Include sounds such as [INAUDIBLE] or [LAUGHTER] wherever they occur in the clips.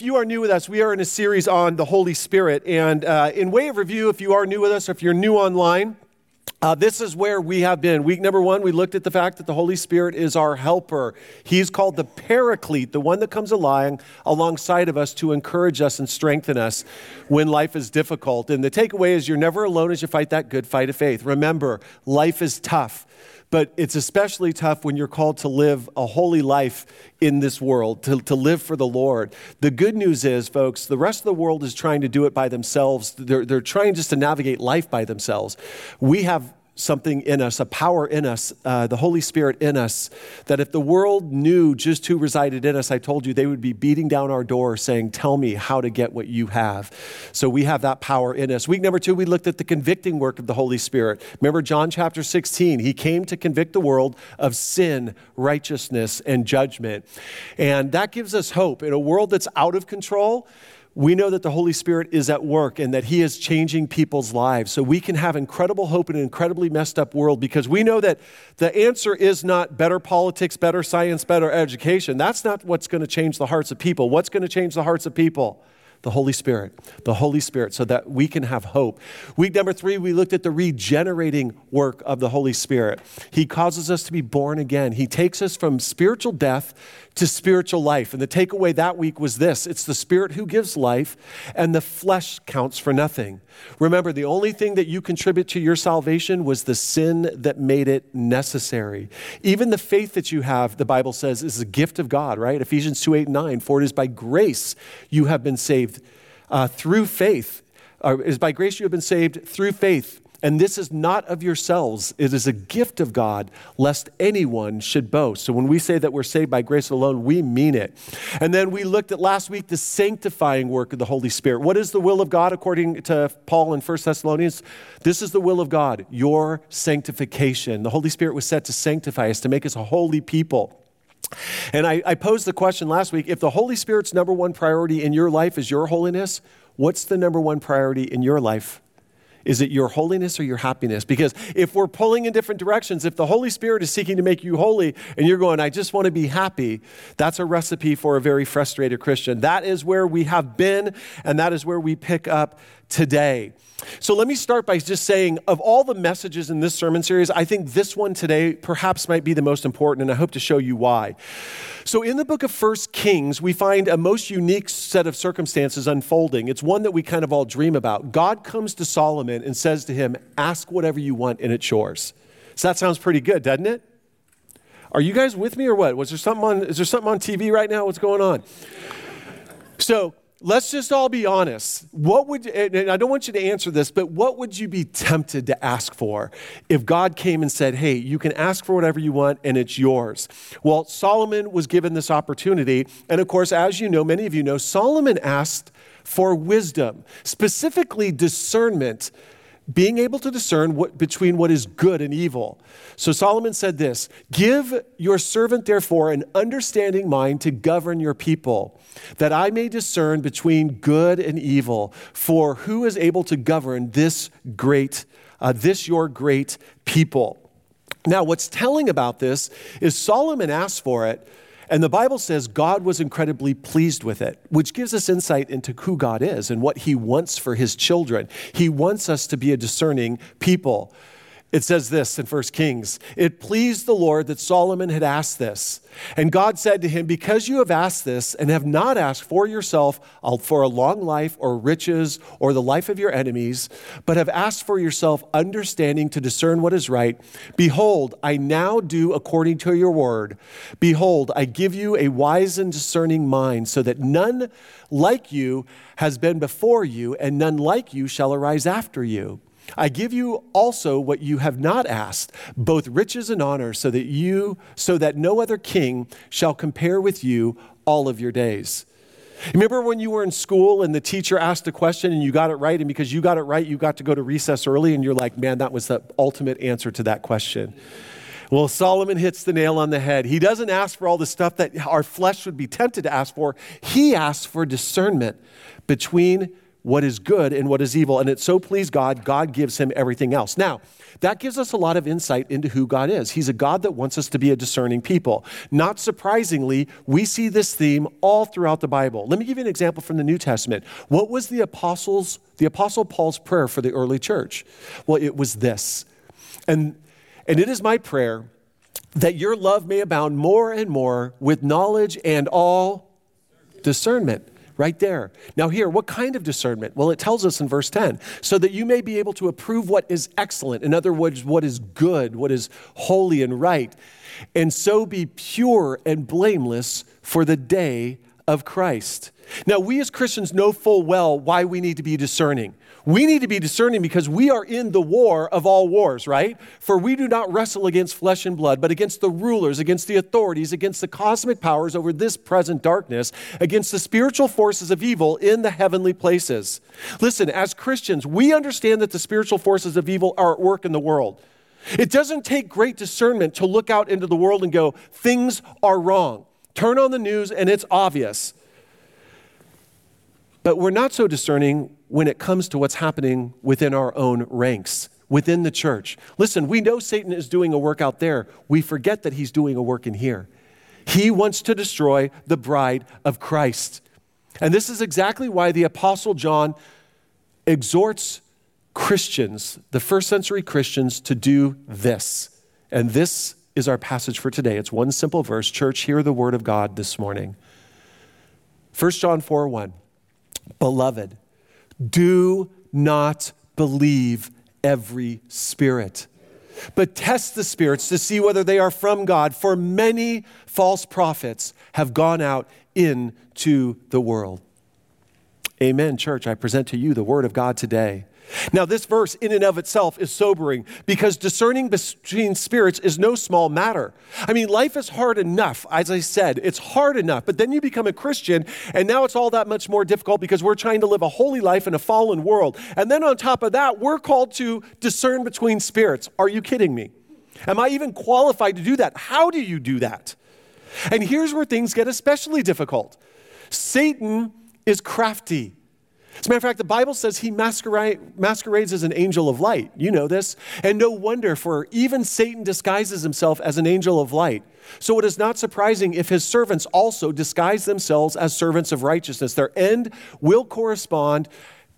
If you are new with us, we are in a series on the Holy Spirit. And uh, in way of review, if you are new with us or if you're new online, uh, this is where we have been. Week number one, we looked at the fact that the Holy Spirit is our helper. He's called the Paraclete, the one that comes along alongside of us to encourage us and strengthen us when life is difficult. And the takeaway is you're never alone as you fight that good fight of faith. Remember, life is tough. But it's especially tough when you're called to live a holy life in this world, to, to live for the Lord. The good news is, folks, the rest of the world is trying to do it by themselves. They're, they're trying just to navigate life by themselves. We have something in us, a power in us, uh, the Holy Spirit in us, that if the world knew just who resided in us, I told you, they would be beating down our door saying, Tell me how to get what you have. So we have that power in us. Week number two, we looked at the convicting work of the Holy Spirit. Remember John chapter 16? He came to convict the world of sin, righteousness, and judgment. And that gives us hope. In a world that's out of control, we know that the Holy Spirit is at work and that He is changing people's lives. So we can have incredible hope in an incredibly messed up world because we know that the answer is not better politics, better science, better education. That's not what's going to change the hearts of people. What's going to change the hearts of people? The Holy Spirit, the Holy Spirit, so that we can have hope. Week number three, we looked at the regenerating work of the Holy Spirit. He causes us to be born again. He takes us from spiritual death to spiritual life. And the takeaway that week was this it's the Spirit who gives life, and the flesh counts for nothing. Remember, the only thing that you contribute to your salvation was the sin that made it necessary. Even the faith that you have, the Bible says, is a gift of God, right? Ephesians 2 8 9. For it is by grace you have been saved uh, through faith. Or it is by grace you have been saved through faith and this is not of yourselves, it is a gift of God, lest anyone should boast. So when we say that we're saved by grace alone, we mean it. And then we looked at last week the sanctifying work of the Holy Spirit. What is the will of God according to Paul in 1 Thessalonians? This is the will of God, your sanctification. The Holy Spirit was set to sanctify us, to make us a holy people. And I, I posed the question last week if the Holy Spirit's number one priority in your life is your holiness, what's the number one priority in your life? Is it your holiness or your happiness? Because if we're pulling in different directions, if the Holy Spirit is seeking to make you holy and you're going, I just want to be happy, that's a recipe for a very frustrated Christian. That is where we have been, and that is where we pick up today. So let me start by just saying of all the messages in this sermon series, I think this one today perhaps might be the most important, and I hope to show you why. So in the book of First Kings, we find a most unique set of circumstances unfolding. It's one that we kind of all dream about. God comes to Solomon and says to him, Ask whatever you want, and it's yours. So that sounds pretty good, doesn't it? Are you guys with me or what? Was there something on, is there something on TV right now? What's going on? So let's just all be honest. What would, and I don't want you to answer this, but what would you be tempted to ask for if God came and said, hey, you can ask for whatever you want and it's yours? Well, Solomon was given this opportunity. And of course, as you know, many of you know, Solomon asked for wisdom, specifically discernment being able to discern what, between what is good and evil. So Solomon said this Give your servant, therefore, an understanding mind to govern your people, that I may discern between good and evil. For who is able to govern this great, uh, this your great people? Now, what's telling about this is Solomon asked for it and the Bible says God was incredibly pleased with it, which gives us insight into who God is and what he wants for his children. He wants us to be a discerning people. It says this in 1 Kings It pleased the Lord that Solomon had asked this. And God said to him, Because you have asked this and have not asked for yourself uh, for a long life or riches or the life of your enemies, but have asked for yourself understanding to discern what is right, behold, I now do according to your word. Behold, I give you a wise and discerning mind, so that none like you has been before you, and none like you shall arise after you. I give you also what you have not asked, both riches and honor, so that you so that no other king shall compare with you all of your days. Remember when you were in school and the teacher asked a question and you got it right, and because you got it right, you got to go to recess early, and you're like, man, that was the ultimate answer to that question. Well, Solomon hits the nail on the head. He doesn't ask for all the stuff that our flesh would be tempted to ask for. He asks for discernment between what is good and what is evil. And it so pleased God, God gives him everything else. Now, that gives us a lot of insight into who God is. He's a God that wants us to be a discerning people. Not surprisingly, we see this theme all throughout the Bible. Let me give you an example from the New Testament. What was the apostles, the apostle Paul's prayer for the early church? Well, it was this. And and it is my prayer that your love may abound more and more with knowledge and all discernment right there. Now, here, what kind of discernment? Well, it tells us in verse 10 so that you may be able to approve what is excellent, in other words, what is good, what is holy and right, and so be pure and blameless for the day of Christ. Now, we as Christians know full well why we need to be discerning. We need to be discerning because we are in the war of all wars, right? For we do not wrestle against flesh and blood, but against the rulers, against the authorities, against the cosmic powers over this present darkness, against the spiritual forces of evil in the heavenly places. Listen, as Christians, we understand that the spiritual forces of evil are at work in the world. It doesn't take great discernment to look out into the world and go, things are wrong. Turn on the news and it's obvious. But we're not so discerning when it comes to what's happening within our own ranks, within the church. Listen, we know Satan is doing a work out there. We forget that he's doing a work in here. He wants to destroy the bride of Christ. And this is exactly why the Apostle John exhorts Christians, the first century Christians, to do this. And this is our passage for today. It's one simple verse. Church, hear the word of God this morning. 1 John 4 1. Beloved, do not believe every spirit, but test the spirits to see whether they are from God, for many false prophets have gone out into the world. Amen, church. I present to you the word of God today. Now, this verse in and of itself is sobering because discerning between spirits is no small matter. I mean, life is hard enough, as I said, it's hard enough, but then you become a Christian, and now it's all that much more difficult because we're trying to live a holy life in a fallen world. And then on top of that, we're called to discern between spirits. Are you kidding me? Am I even qualified to do that? How do you do that? And here's where things get especially difficult Satan is crafty. As a matter of fact, the Bible says he masquerade, masquerades as an angel of light. You know this. And no wonder, for even Satan disguises himself as an angel of light. So it is not surprising if his servants also disguise themselves as servants of righteousness. Their end will correspond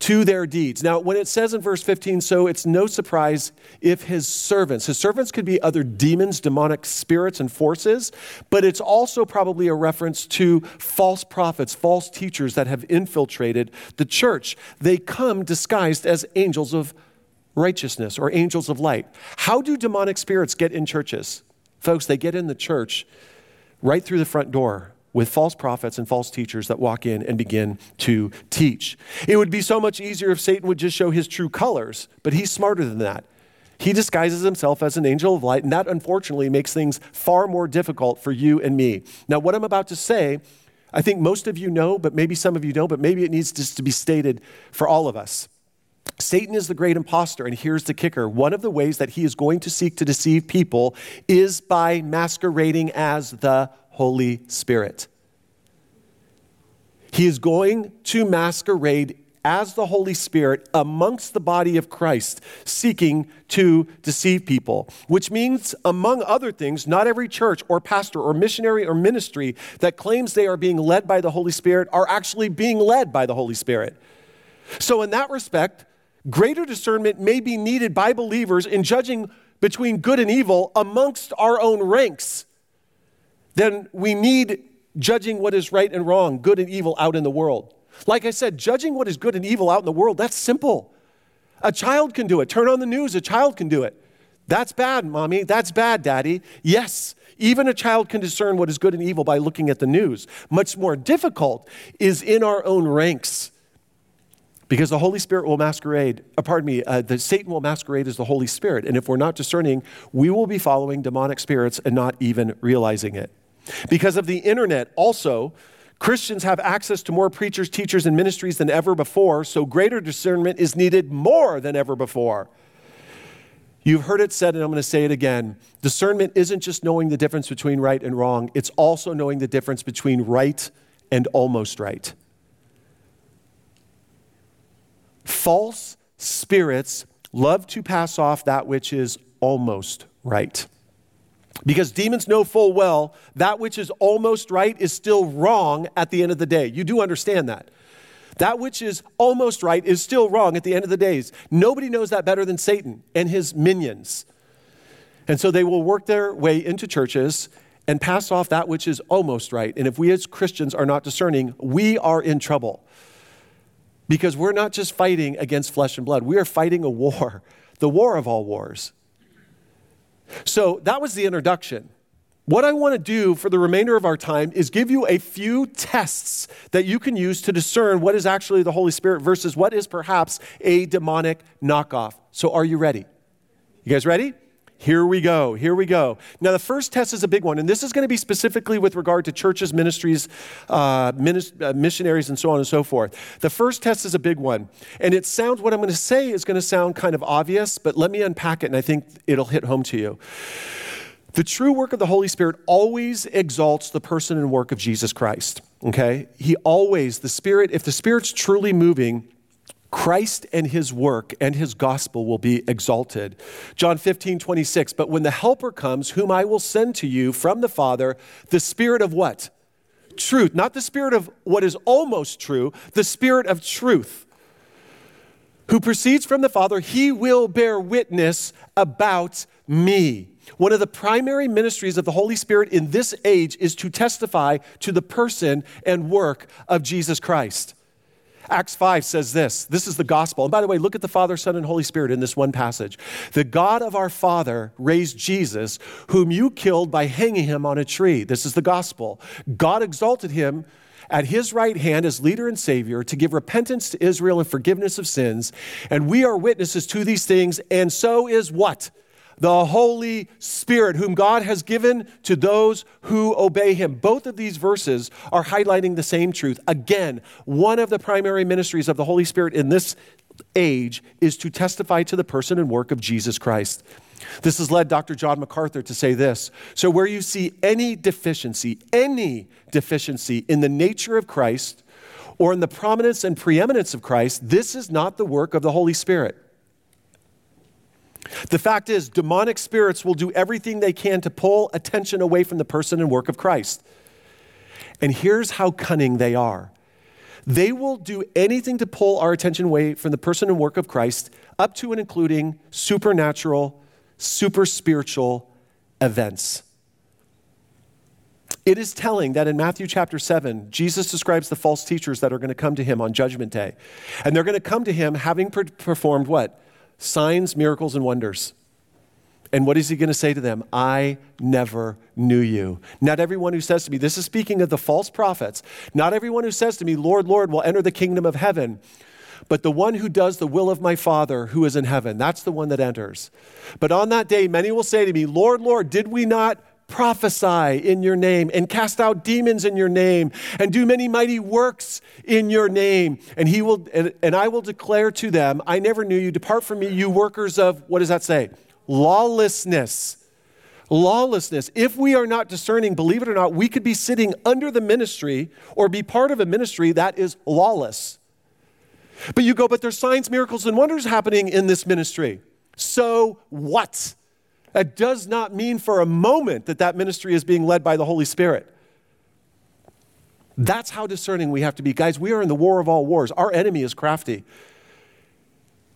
to their deeds. Now, when it says in verse 15, so it's no surprise if his servants, his servants could be other demons, demonic spirits, and forces, but it's also probably a reference to false prophets, false teachers that have infiltrated the church. They come disguised as angels of righteousness or angels of light. How do demonic spirits get in churches? Folks, they get in the church right through the front door with false prophets and false teachers that walk in and begin to teach. It would be so much easier if Satan would just show his true colors, but he's smarter than that. He disguises himself as an angel of light, and that unfortunately makes things far more difficult for you and me. Now, what I'm about to say, I think most of you know, but maybe some of you don't, but maybe it needs just to be stated for all of us. Satan is the great impostor, and here's the kicker. One of the ways that he is going to seek to deceive people is by masquerading as the Holy Spirit. He is going to masquerade as the Holy Spirit amongst the body of Christ, seeking to deceive people. Which means, among other things, not every church or pastor or missionary or ministry that claims they are being led by the Holy Spirit are actually being led by the Holy Spirit. So, in that respect, greater discernment may be needed by believers in judging between good and evil amongst our own ranks then we need judging what is right and wrong, good and evil out in the world. Like I said, judging what is good and evil out in the world, that's simple. A child can do it. Turn on the news, a child can do it. That's bad, mommy. That's bad, daddy. Yes, even a child can discern what is good and evil by looking at the news. Much more difficult is in our own ranks. Because the Holy Spirit will masquerade, uh, pardon me, uh, the Satan will masquerade as the Holy Spirit. And if we're not discerning, we will be following demonic spirits and not even realizing it. Because of the internet, also, Christians have access to more preachers, teachers, and ministries than ever before, so greater discernment is needed more than ever before. You've heard it said, and I'm going to say it again. Discernment isn't just knowing the difference between right and wrong, it's also knowing the difference between right and almost right. false spirits love to pass off that which is almost right. Because demons know full well that which is almost right is still wrong at the end of the day. You do understand that. That which is almost right is still wrong at the end of the days. Nobody knows that better than Satan and his minions. And so they will work their way into churches and pass off that which is almost right. And if we as Christians are not discerning, we are in trouble. Because we're not just fighting against flesh and blood, we are fighting a war, [LAUGHS] the war of all wars. So that was the introduction. What I want to do for the remainder of our time is give you a few tests that you can use to discern what is actually the Holy Spirit versus what is perhaps a demonic knockoff. So, are you ready? You guys ready? Here we go. Here we go. Now, the first test is a big one, and this is going to be specifically with regard to churches, ministries, uh, uh, missionaries, and so on and so forth. The first test is a big one, and it sounds, what I'm going to say is going to sound kind of obvious, but let me unpack it, and I think it'll hit home to you. The true work of the Holy Spirit always exalts the person and work of Jesus Christ. Okay? He always, the Spirit, if the Spirit's truly moving, Christ and his work and his gospel will be exalted. John 15, 26. But when the Helper comes, whom I will send to you from the Father, the Spirit of what? Truth. Not the Spirit of what is almost true, the Spirit of truth. Who proceeds from the Father, he will bear witness about me. One of the primary ministries of the Holy Spirit in this age is to testify to the person and work of Jesus Christ. Acts 5 says this this is the gospel. And by the way, look at the Father, Son, and Holy Spirit in this one passage. The God of our Father raised Jesus, whom you killed by hanging him on a tree. This is the gospel. God exalted him at his right hand as leader and savior to give repentance to Israel and forgiveness of sins. And we are witnesses to these things, and so is what? The Holy Spirit, whom God has given to those who obey Him. Both of these verses are highlighting the same truth. Again, one of the primary ministries of the Holy Spirit in this age is to testify to the person and work of Jesus Christ. This has led Dr. John MacArthur to say this So, where you see any deficiency, any deficiency in the nature of Christ or in the prominence and preeminence of Christ, this is not the work of the Holy Spirit. The fact is, demonic spirits will do everything they can to pull attention away from the person and work of Christ. And here's how cunning they are they will do anything to pull our attention away from the person and work of Christ, up to and including supernatural, super spiritual events. It is telling that in Matthew chapter 7, Jesus describes the false teachers that are going to come to him on Judgment Day. And they're going to come to him having performed what? Signs, miracles, and wonders. And what is he going to say to them? I never knew you. Not everyone who says to me, this is speaking of the false prophets, not everyone who says to me, Lord, Lord, will enter the kingdom of heaven, but the one who does the will of my Father who is in heaven. That's the one that enters. But on that day, many will say to me, Lord, Lord, did we not prophesy in your name and cast out demons in your name and do many mighty works in your name. And he will and, and, i will declare to them i never knew you. Depart from me you workers of what does that say? Lawlessness. Lawlessness. If we are not discerning believe it or not we could be sitting under the ministry or be part of a ministry that is lawless. But you go but there's signs miracles and wonders happening in this ministry. So what that does not mean for a moment that that ministry is being led by the Holy Spirit. That's how discerning we have to be. Guys, we are in the war of all wars. Our enemy is crafty.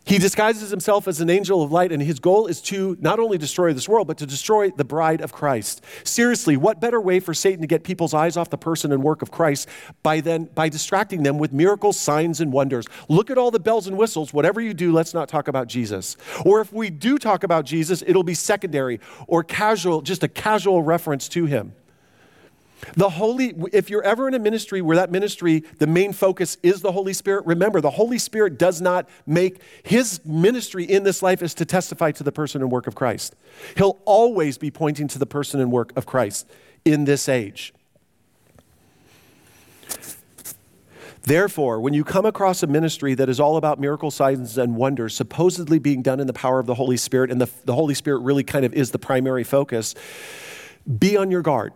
He disguises himself as an angel of light, and his goal is to not only destroy this world, but to destroy the bride of Christ. Seriously, what better way for Satan to get people's eyes off the person and work of Christ by then by distracting them with miracles, signs, and wonders? Look at all the bells and whistles. Whatever you do, let's not talk about Jesus. Or if we do talk about Jesus, it'll be secondary or casual, just a casual reference to him. The Holy, if you're ever in a ministry where that ministry, the main focus is the Holy Spirit, remember the Holy Spirit does not make his ministry in this life is to testify to the person and work of Christ. He'll always be pointing to the person and work of Christ in this age. Therefore, when you come across a ministry that is all about miracle signs and wonders, supposedly being done in the power of the Holy Spirit, and the, the Holy Spirit really kind of is the primary focus, be on your guard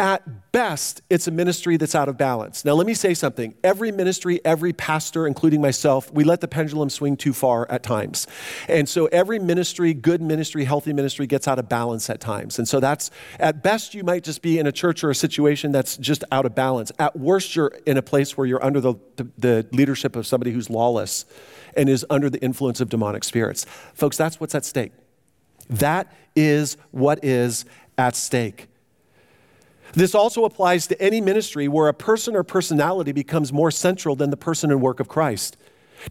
At best, it's a ministry that's out of balance. Now, let me say something. Every ministry, every pastor, including myself, we let the pendulum swing too far at times. And so every ministry, good ministry, healthy ministry, gets out of balance at times. And so that's, at best, you might just be in a church or a situation that's just out of balance. At worst, you're in a place where you're under the, the, the leadership of somebody who's lawless and is under the influence of demonic spirits. Folks, that's what's at stake. That is what is at stake. This also applies to any ministry where a person or personality becomes more central than the person and work of Christ.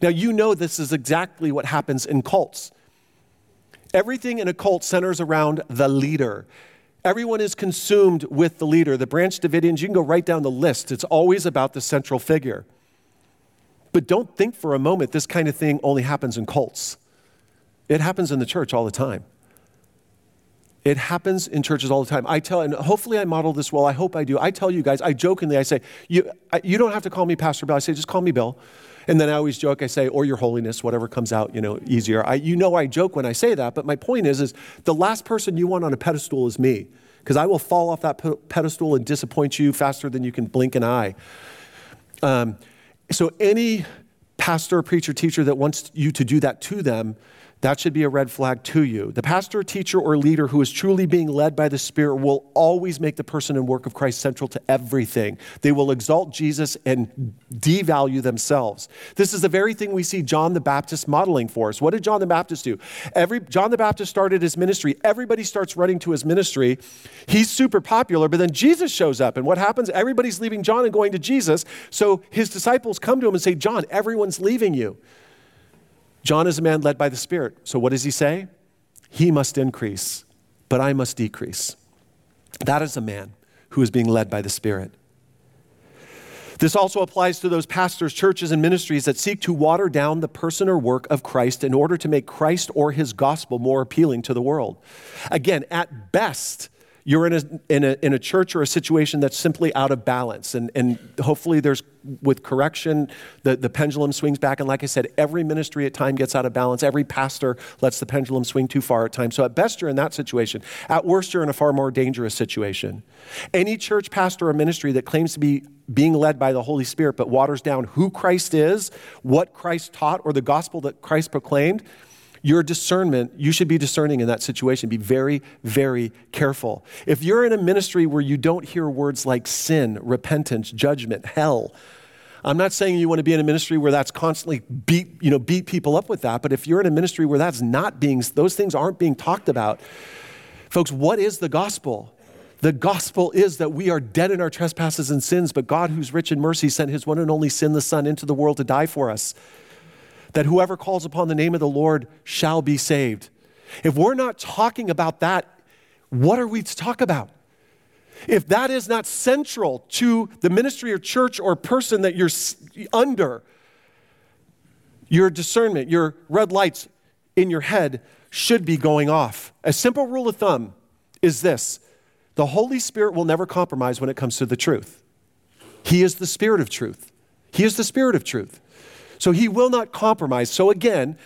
Now, you know this is exactly what happens in cults. Everything in a cult centers around the leader. Everyone is consumed with the leader. The Branch Davidians, you can go right down the list. It's always about the central figure. But don't think for a moment this kind of thing only happens in cults. It happens in the church all the time. It happens in churches all the time. I tell, and hopefully I model this well. I hope I do. I tell you guys, I jokingly, I say, you, I, you don't have to call me Pastor Bill. I say, just call me Bill. And then I always joke, I say, or your holiness, whatever comes out, you know, easier. I, you know I joke when I say that, but my point is, is the last person you want on a pedestal is me. Because I will fall off that pedestal and disappoint you faster than you can blink an eye. Um, so any pastor, preacher, teacher that wants you to do that to them that should be a red flag to you. The pastor, teacher, or leader who is truly being led by the Spirit will always make the person and work of Christ central to everything. They will exalt Jesus and devalue themselves. This is the very thing we see John the Baptist modeling for us. What did John the Baptist do? Every, John the Baptist started his ministry. Everybody starts running to his ministry. He's super popular, but then Jesus shows up. And what happens? Everybody's leaving John and going to Jesus. So his disciples come to him and say, John, everyone's leaving you. John is a man led by the Spirit. So what does he say? He must increase, but I must decrease. That is a man who is being led by the Spirit. This also applies to those pastors, churches, and ministries that seek to water down the person or work of Christ in order to make Christ or his gospel more appealing to the world. Again, at best, you're in a, in a, in a church or a situation that's simply out of balance. And, and hopefully, there's, with correction, the, the pendulum swings back. And like I said, every ministry at time gets out of balance. Every pastor lets the pendulum swing too far at times. So at best, you're in that situation. At worst, you're in a far more dangerous situation. Any church, pastor, or ministry that claims to be being led by the Holy Spirit but waters down who Christ is, what Christ taught, or the gospel that Christ proclaimed, your discernment, you should be discerning in that situation. Be very, very careful. If you're in a ministry where you don't hear words like sin, repentance, judgment, hell, I'm not saying you want to be in a ministry where that's constantly beat, you know, beat people up with that, but if you're in a ministry where that's not being, those things aren't being talked about, folks, what is the gospel? The gospel is that we are dead in our trespasses and sins, but God, who's rich in mercy, sent his one and only sin, the Son, into the world to die for us that whoever calls upon the name of the Lord shall be saved. If we're not talking about that, what are we to talk about? If that is not central to the ministry or church or person that you're under, your discernment, your red lights in your head should be going off. A simple rule of thumb is this the Holy Spirit will never compromise when it comes to the truth. He is the Spirit of truth. He is the Spirit of truth. So he will not compromise. So again,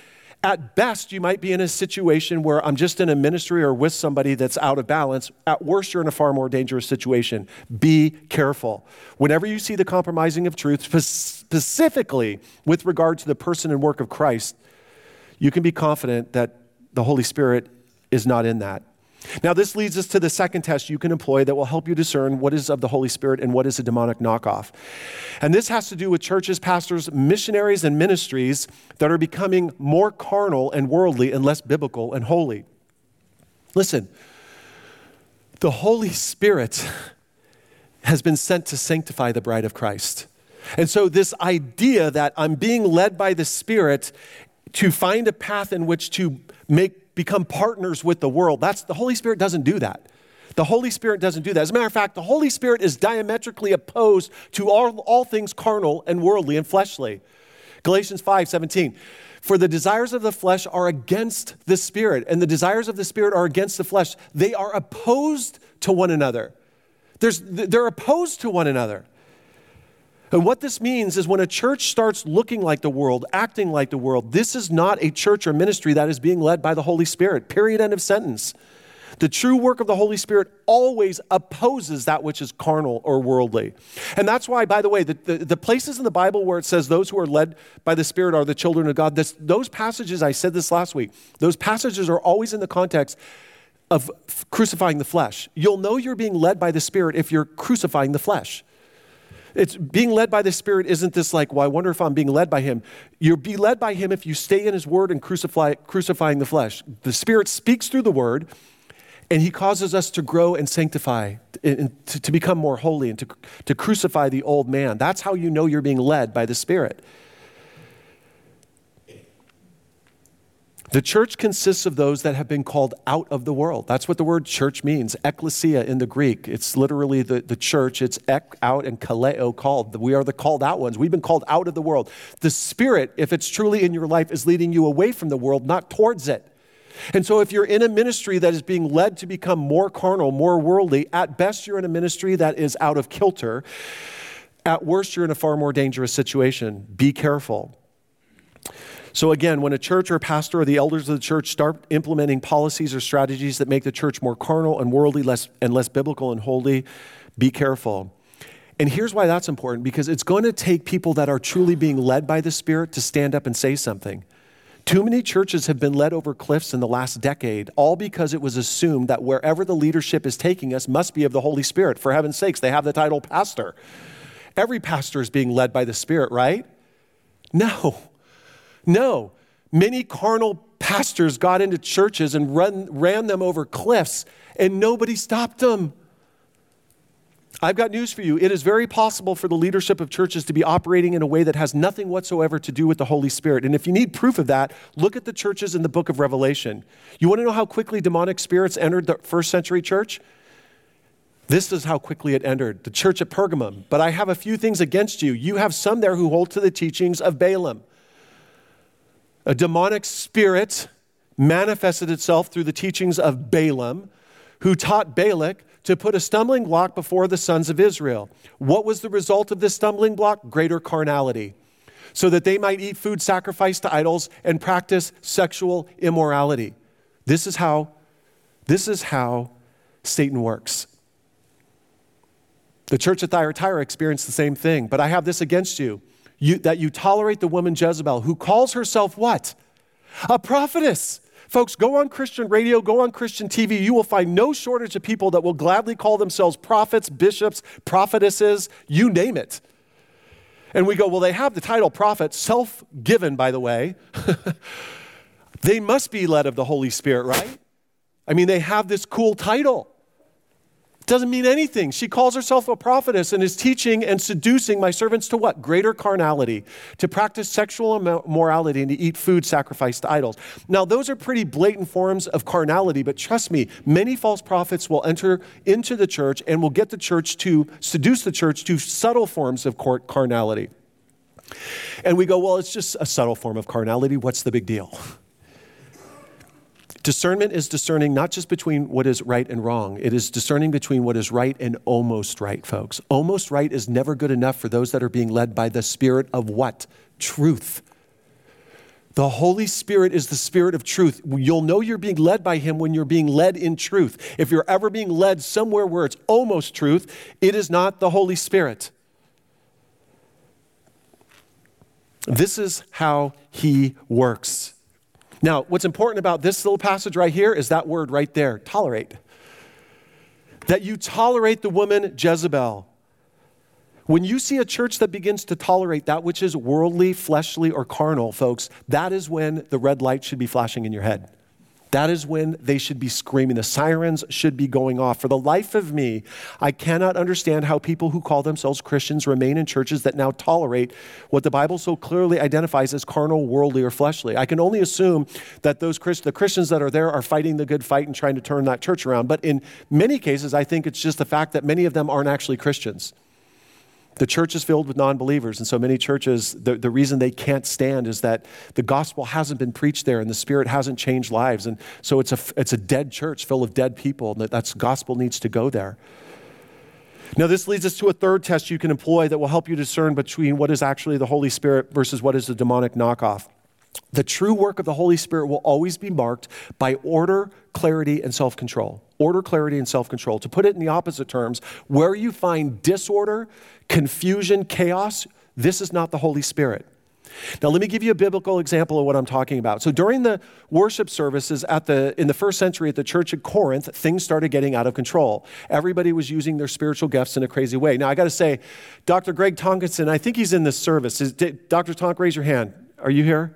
at best, you might be in a situation where I'm just in a ministry or with somebody that's out of balance. At worst, you're in a far more dangerous situation. Be careful. Whenever you see the compromising of truth, specifically with regard to the person and work of Christ, you can be confident that the Holy Spirit is not in that. Now, this leads us to the second test you can employ that will help you discern what is of the Holy Spirit and what is a demonic knockoff. And this has to do with churches, pastors, missionaries, and ministries that are becoming more carnal and worldly and less biblical and holy. Listen, the Holy Spirit has been sent to sanctify the bride of Christ. And so, this idea that I'm being led by the Spirit to find a path in which to make become partners with the world. That's the Holy Spirit doesn't do that. The Holy Spirit doesn't do that. As a matter of fact, the Holy Spirit is diametrically opposed to all, all things carnal and worldly and fleshly. Galatians 5 17. For the desires of the flesh are against the Spirit, and the desires of the Spirit are against the flesh. They are opposed to one another. There's, they're opposed to one another. And what this means is when a church starts looking like the world, acting like the world, this is not a church or ministry that is being led by the Holy Spirit. Period. End of sentence. The true work of the Holy Spirit always opposes that which is carnal or worldly. And that's why, by the way, the, the, the places in the Bible where it says those who are led by the Spirit are the children of God, this, those passages, I said this last week, those passages are always in the context of crucifying the flesh. You'll know you're being led by the Spirit if you're crucifying the flesh. It's being led by the Spirit isn't this like, well, I wonder if I'm being led by Him. You'll be led by Him if you stay in His Word and crucify, crucifying the flesh. The Spirit speaks through the Word, and He causes us to grow and sanctify, and to, to become more holy, and to, to crucify the old man. That's how you know you're being led by the Spirit. The church consists of those that have been called out of the world. That's what the word church means. Ecclesia in the Greek. It's literally the, the church. It's ek, out, and kaleo, called. We are the called out ones. We've been called out of the world. The Spirit, if it's truly in your life, is leading you away from the world, not towards it. And so, if you're in a ministry that is being led to become more carnal, more worldly, at best you're in a ministry that is out of kilter. At worst, you're in a far more dangerous situation. Be careful. So, again, when a church or a pastor or the elders of the church start implementing policies or strategies that make the church more carnal and worldly less, and less biblical and holy, be careful. And here's why that's important because it's going to take people that are truly being led by the Spirit to stand up and say something. Too many churches have been led over cliffs in the last decade, all because it was assumed that wherever the leadership is taking us must be of the Holy Spirit. For heaven's sakes, they have the title pastor. Every pastor is being led by the Spirit, right? No. No, many carnal pastors got into churches and run, ran them over cliffs, and nobody stopped them. I've got news for you. It is very possible for the leadership of churches to be operating in a way that has nothing whatsoever to do with the Holy Spirit. And if you need proof of that, look at the churches in the book of Revelation. You want to know how quickly demonic spirits entered the first century church? This is how quickly it entered the church at Pergamum. But I have a few things against you. You have some there who hold to the teachings of Balaam a demonic spirit manifested itself through the teachings of Balaam, who taught Balak to put a stumbling block before the sons of Israel. What was the result of this stumbling block? Greater carnality, so that they might eat food sacrificed to idols and practice sexual immorality. This is how, this is how Satan works. The church at Thyatira experienced the same thing, but I have this against you you, that you tolerate the woman Jezebel, who calls herself what? A prophetess. Folks, go on Christian radio, go on Christian TV. You will find no shortage of people that will gladly call themselves prophets, bishops, prophetesses, you name it. And we go, well, they have the title prophet, self given, by the way. [LAUGHS] they must be led of the Holy Spirit, right? I mean, they have this cool title. Doesn't mean anything. She calls herself a prophetess and is teaching and seducing my servants to what? Greater carnality, to practice sexual immorality, and to eat food sacrificed to idols. Now, those are pretty blatant forms of carnality, but trust me, many false prophets will enter into the church and will get the church to seduce the church to subtle forms of carnality. And we go, well, it's just a subtle form of carnality. What's the big deal? [LAUGHS] Discernment is discerning not just between what is right and wrong, it is discerning between what is right and almost right, folks. Almost right is never good enough for those that are being led by the Spirit of what? Truth. The Holy Spirit is the Spirit of truth. You'll know you're being led by Him when you're being led in truth. If you're ever being led somewhere where it's almost truth, it is not the Holy Spirit. This is how He works. Now, what's important about this little passage right here is that word right there tolerate. That you tolerate the woman Jezebel. When you see a church that begins to tolerate that which is worldly, fleshly, or carnal, folks, that is when the red light should be flashing in your head. That is when they should be screaming. The sirens should be going off. For the life of me, I cannot understand how people who call themselves Christians remain in churches that now tolerate what the Bible so clearly identifies as carnal, worldly, or fleshly. I can only assume that those Christ- the Christians that are there are fighting the good fight and trying to turn that church around. But in many cases, I think it's just the fact that many of them aren't actually Christians. The church is filled with non believers, and so many churches, the, the reason they can't stand is that the gospel hasn't been preached there and the Spirit hasn't changed lives. And so it's a, it's a dead church full of dead people, and that that's, gospel needs to go there. Now, this leads us to a third test you can employ that will help you discern between what is actually the Holy Spirit versus what is the demonic knockoff. The true work of the Holy Spirit will always be marked by order, clarity, and self control order, clarity, and self control. To put it in the opposite terms, where you find disorder, confusion, chaos, this is not the Holy Spirit. Now, let me give you a biblical example of what I'm talking about. So, during the worship services at the, in the first century at the church at Corinth, things started getting out of control. Everybody was using their spiritual gifts in a crazy way. Now, I got to say, Dr. Greg Tonkinson, I think he's in this service. Is, Dr. Tonk, raise your hand. Are you here?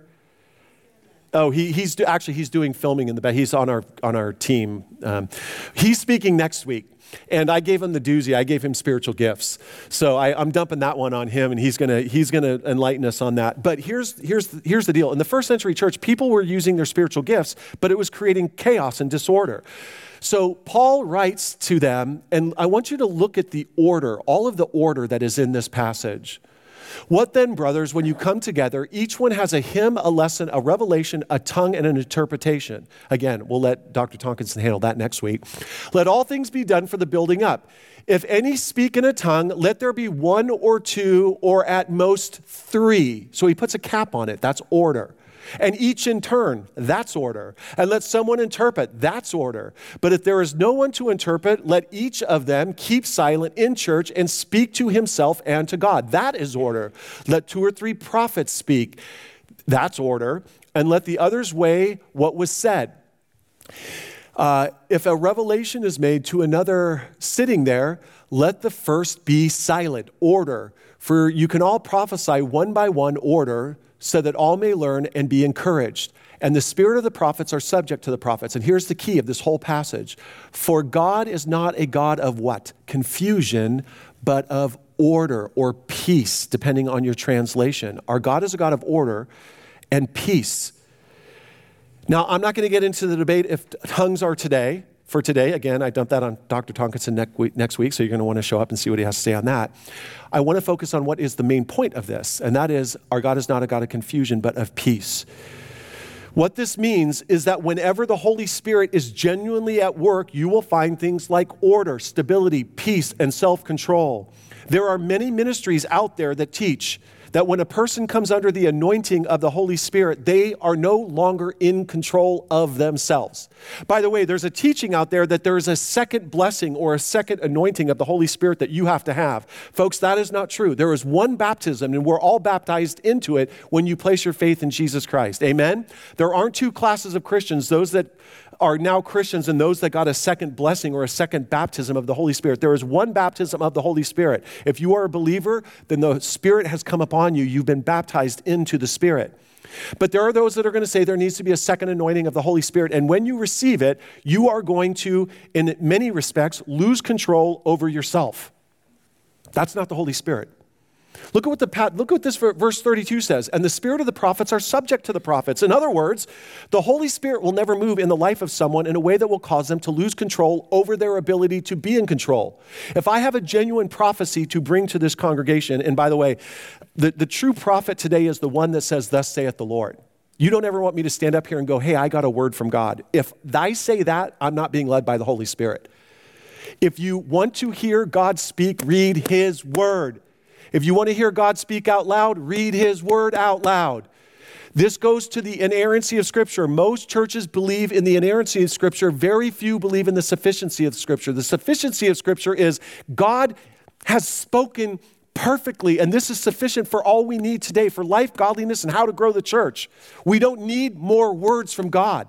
Oh, he, he's do, actually he's doing filming in the back. He's on our on our team. Um, he's speaking next week, and I gave him the doozy. I gave him spiritual gifts, so I, am dumping that one on him, and he's gonna he's gonna enlighten us on that. But here's here's here's the deal. In the first century church, people were using their spiritual gifts, but it was creating chaos and disorder. So Paul writes to them, and I want you to look at the order, all of the order that is in this passage. What then, brothers, when you come together, each one has a hymn, a lesson, a revelation, a tongue, and an interpretation? Again, we'll let Dr. Tonkinson handle that next week. Let all things be done for the building up. If any speak in a tongue, let there be one or two, or at most three. So he puts a cap on it. That's order. And each in turn, that's order. And let someone interpret, that's order. But if there is no one to interpret, let each of them keep silent in church and speak to himself and to God. That is order. Let two or three prophets speak, that's order. And let the others weigh what was said. Uh, if a revelation is made to another sitting there, let the first be silent, order. For you can all prophesy one by one, order so that all may learn and be encouraged. And the spirit of the prophets are subject to the prophets. And here's the key of this whole passage For God is not a God of what? Confusion, but of order or peace, depending on your translation. Our God is a God of order and peace. Now, I'm not going to get into the debate if tongues are today for today. Again, I dumped that on Dr. Tonkinson next week, so you're going to want to show up and see what he has to say on that. I want to focus on what is the main point of this, and that is our God is not a God of confusion, but of peace. What this means is that whenever the Holy Spirit is genuinely at work, you will find things like order, stability, peace, and self control. There are many ministries out there that teach that when a person comes under the anointing of the Holy Spirit, they are no longer in control of themselves. By the way, there's a teaching out there that there is a second blessing or a second anointing of the Holy Spirit that you have to have. Folks, that is not true. There is one baptism, and we're all baptized into it when you place your faith in Jesus Christ. Amen? There aren't two classes of Christians, those that are now Christians and those that got a second blessing or a second baptism of the Holy Spirit. There is one baptism of the Holy Spirit. If you are a believer, then the Spirit has come upon you. You've been baptized into the Spirit. But there are those that are going to say there needs to be a second anointing of the Holy Spirit. And when you receive it, you are going to, in many respects, lose control over yourself. That's not the Holy Spirit. Look at what the look at what this verse 32 says. And the spirit of the prophets are subject to the prophets. In other words, the Holy Spirit will never move in the life of someone in a way that will cause them to lose control over their ability to be in control. If I have a genuine prophecy to bring to this congregation, and by the way, the, the true prophet today is the one that says, Thus saith the Lord. You don't ever want me to stand up here and go, Hey, I got a word from God. If I say that, I'm not being led by the Holy Spirit. If you want to hear God speak, read His word. If you want to hear God speak out loud, read His word out loud. This goes to the inerrancy of Scripture. Most churches believe in the inerrancy of Scripture, very few believe in the sufficiency of Scripture. The sufficiency of Scripture is God has spoken perfectly, and this is sufficient for all we need today for life, godliness, and how to grow the church. We don't need more words from God.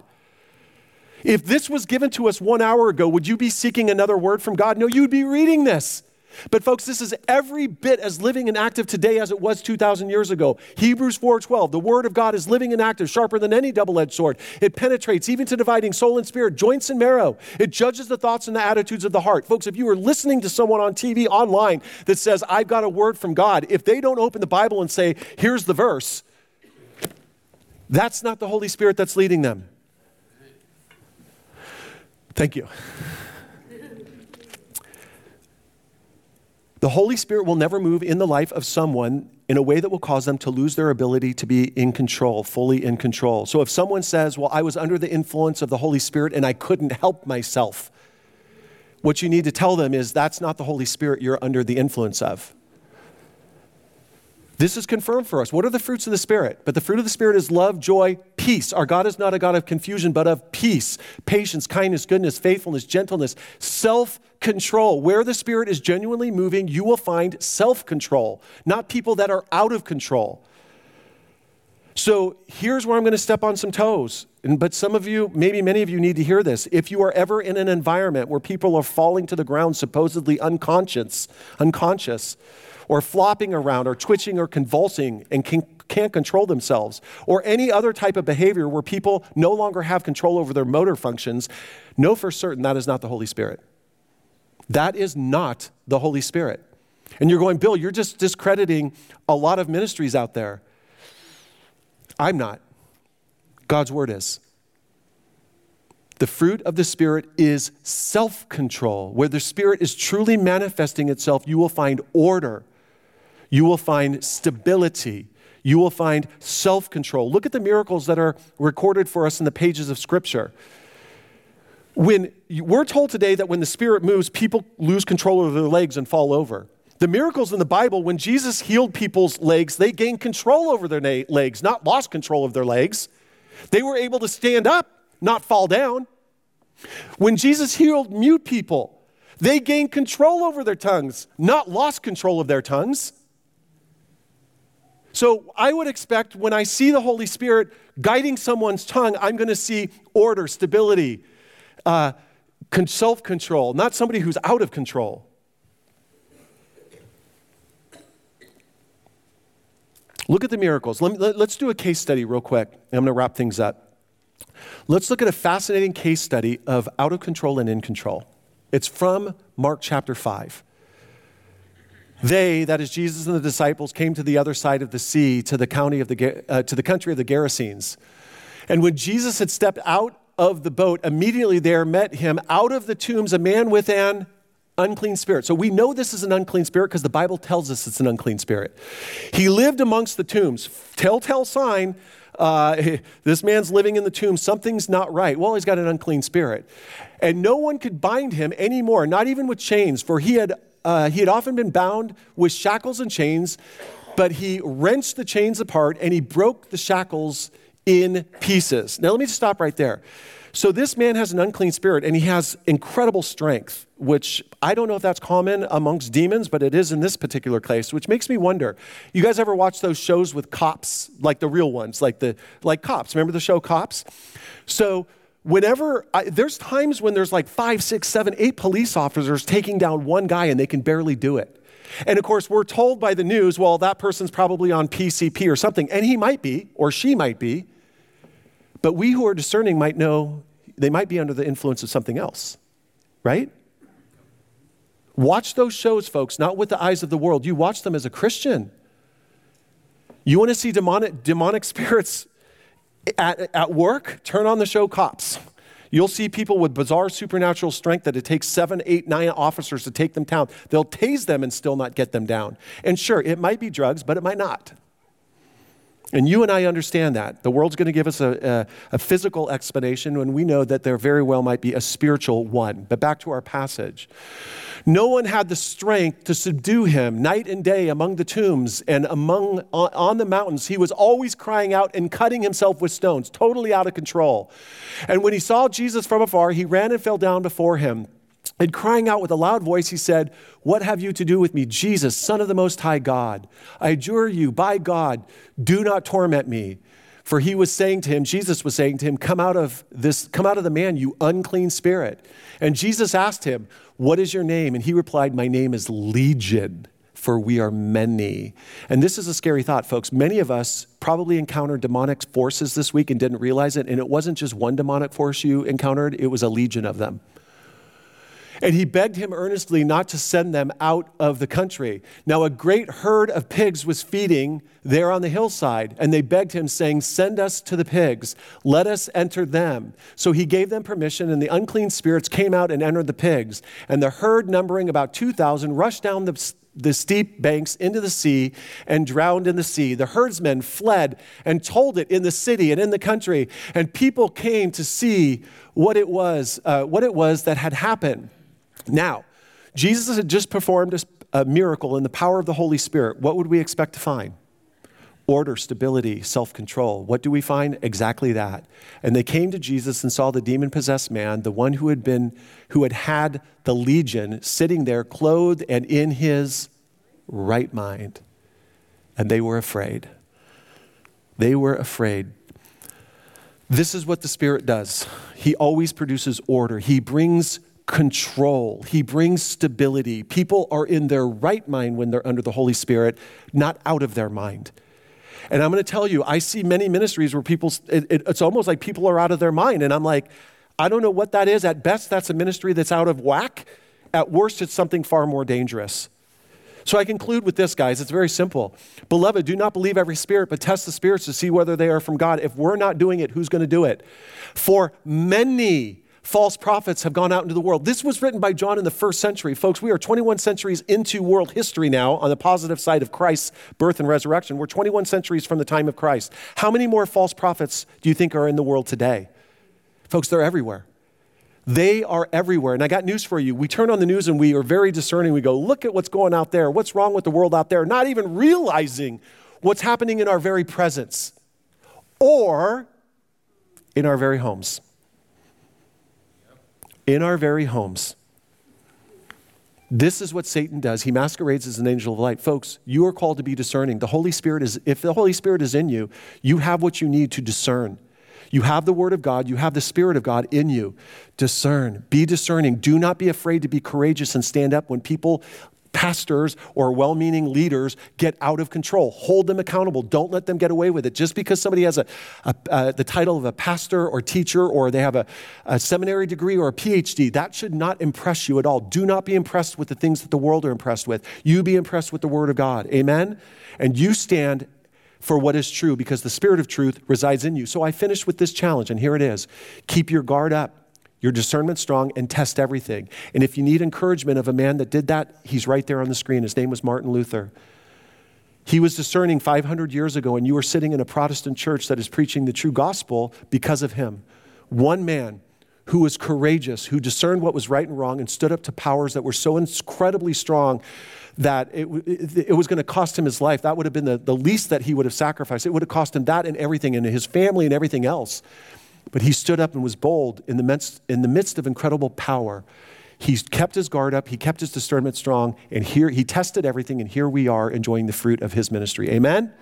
If this was given to us one hour ago, would you be seeking another word from God? No, you would be reading this. But folks, this is every bit as living and active today as it was 2000 years ago. Hebrews 4:12, the word of God is living and active, sharper than any double-edged sword. It penetrates even to dividing soul and spirit, joints and marrow. It judges the thoughts and the attitudes of the heart. Folks, if you are listening to someone on TV online that says, "I've got a word from God," if they don't open the Bible and say, "Here's the verse," that's not the Holy Spirit that's leading them. Thank you. The Holy Spirit will never move in the life of someone in a way that will cause them to lose their ability to be in control, fully in control. So if someone says, Well, I was under the influence of the Holy Spirit and I couldn't help myself, what you need to tell them is that's not the Holy Spirit you're under the influence of. This is confirmed for us. What are the fruits of the Spirit? But the fruit of the Spirit is love, joy, peace. Our God is not a God of confusion, but of peace, patience, kindness, goodness, faithfulness, gentleness, self control. Where the Spirit is genuinely moving, you will find self control, not people that are out of control. So here's where I'm going to step on some toes. But some of you, maybe many of you, need to hear this. If you are ever in an environment where people are falling to the ground, supposedly unconscious, unconscious, or flopping around, or twitching, or convulsing, and can, can't control themselves, or any other type of behavior where people no longer have control over their motor functions, know for certain that is not the Holy Spirit. That is not the Holy Spirit. And you're going, Bill, you're just discrediting a lot of ministries out there. I'm not. God's word is. The fruit of the Spirit is self control. Where the Spirit is truly manifesting itself, you will find order, you will find stability, you will find self control. Look at the miracles that are recorded for us in the pages of Scripture. When we're told today that when the Spirit moves, people lose control of their legs and fall over. The miracles in the Bible, when Jesus healed people's legs, they gained control over their na- legs, not lost control of their legs. They were able to stand up, not fall down. When Jesus healed mute people, they gained control over their tongues, not lost control of their tongues. So I would expect when I see the Holy Spirit guiding someone's tongue, I'm going to see order, stability, uh, self control, not somebody who's out of control. Look at the miracles. Let me, let, us do a case study real quick. I'm going to wrap things up. Let's look at a fascinating case study of out of control and in control. It's from Mark chapter 5. They, that is Jesus and the disciples, came to the other side of the sea, to the, county of the, uh, to the country of the Gerasenes. And when Jesus had stepped out of the boat, immediately there met him out of the tombs a man with an unclean spirit. So we know this is an unclean spirit because the Bible tells us it's an unclean spirit. He lived amongst the tombs. Telltale sign uh, [LAUGHS] this man's living in the tomb. Something's not right. Well, he's got an unclean spirit. And no one could bind him anymore, not even with chains, for he had, uh, he had often been bound with shackles and chains, but he wrenched the chains apart and he broke the shackles in pieces. Now, let me just stop right there. So, this man has an unclean spirit and he has incredible strength, which I don't know if that's common amongst demons, but it is in this particular case, which makes me wonder. You guys ever watch those shows with cops, like the real ones, like, the, like Cops? Remember the show Cops? So, whenever I, there's times when there's like five, six, seven, eight police officers taking down one guy and they can barely do it. And of course, we're told by the news, well, that person's probably on PCP or something, and he might be, or she might be. But we who are discerning might know they might be under the influence of something else, right? Watch those shows, folks, not with the eyes of the world. You watch them as a Christian. You want to see demonic, demonic [LAUGHS] spirits at, at work? Turn on the show Cops. You'll see people with bizarre supernatural strength that it takes seven, eight, nine officers to take them down. They'll tase them and still not get them down. And sure, it might be drugs, but it might not. And you and I understand that. The world's going to give us a, a, a, physical explanation when we know that there very well might be a spiritual one. But back to our passage. No one had the strength to subdue him night and day among the tombs and among, on, on the mountains. He was always crying out and cutting himself with stones, totally out of control. And when he saw Jesus from afar, he ran and fell down before him. And crying out with a loud voice, he said, What have you to do with me, Jesus, Son of the Most High God? I adjure you, by God, do not torment me. For he was saying to him, Jesus was saying to him, Come out of this, come out of the man, you unclean spirit. And Jesus asked him, What is your name? And he replied, My name is Legion, for we are many. And this is a scary thought, folks. Many of us probably encountered demonic forces this week and didn't realize it. And it wasn't just one demonic force you encountered, it was a legion of them. And he begged him earnestly not to send them out of the country. Now, a great herd of pigs was feeding there on the hillside, and they begged him, saying, Send us to the pigs, let us enter them. So he gave them permission, and the unclean spirits came out and entered the pigs. And the herd, numbering about 2,000, rushed down the the steep banks into the sea and drowned in the sea. The herdsmen fled and told it in the city and in the country, and people came to see what it was, uh, what it was that had happened. Now, Jesus had just performed a, miracle in the power of the Holy Spirit. What would we expect to find? order, stability, self control. What do we find? Exactly that. And they came to Jesus and saw the demon possessed man, the one who had been, who had had the legion, sitting there, clothed and in his right mind. And they were afraid. They were afraid. This is what the Spirit does. He always produces order. He brings control. He brings stability. People are in their right mind when they're under the Holy Spirit, not out of their mind. And I'm going to tell you, I see many ministries where people, it, it, it's almost like people are out of their mind. And I'm like, I don't know what that is. At best, that's a ministry that's out of whack. At worst, it's something far more dangerous. So I conclude with this, guys. It's very simple. Beloved, do not believe every spirit, but test the spirits to see whether they are from God. If we're not doing it, who's going to do it? For many false prophets have gone out into the world. This was written by John in the first century. Folks, we are 21 centuries into world history now on the positive side of Christ's birth and resurrection. We're 21 centuries from the time of Christ. How many more false prophets do you think are in the world today? Folks, they're everywhere. They are everywhere. And I got news for you. We turn on the news and we are very discerning. We go, look at what's going out there. What's wrong with the world out there? Not even realizing what's happening in our very presence or in our very homes in our very homes. This is what Satan does. He masquerades as an angel of light. Folks, you are called to be discerning. The Holy Spirit is, if the Holy Spirit is in you, you have what you need to discern. You have the Word of God, you have the Spirit of God in you. Discern, be discerning. Do not be afraid to be courageous and stand up when people pastors or well meaning leaders get out of control. Hold them accountable. Don't let them get away with it. Just because somebody has a, a, a the title of a pastor or teacher or they have a, a seminary degree or a PhD, that should not impress you at all. Do not be impressed with the things that the world are impressed with. You be impressed with the Word of God. Amen? And you stand for what is true because the Spirit of truth resides in you. So I finish with this challenge, and here it is keep your guard up your discernment strong, and test everything. And if you need encouragement of a man that did that, he's right there on the screen. His name was Martin Luther. He was discerning 500 years ago, and you were sitting in a Protestant church that is preaching the true gospel because of him. One man who was courageous, who discerned what was right and wrong, and stood up to powers that were so incredibly strong that it, it, it was going to cost him his life. That would have been the, the least that he would have sacrificed. It would have cost him that and everything, and his family and everything else. But he stood up and was bold in the midst, in the midst of incredible power. He kept his guard up, he kept his discernment strong, and here he tested everything, and here we are enjoying the fruit of his ministry. Amen?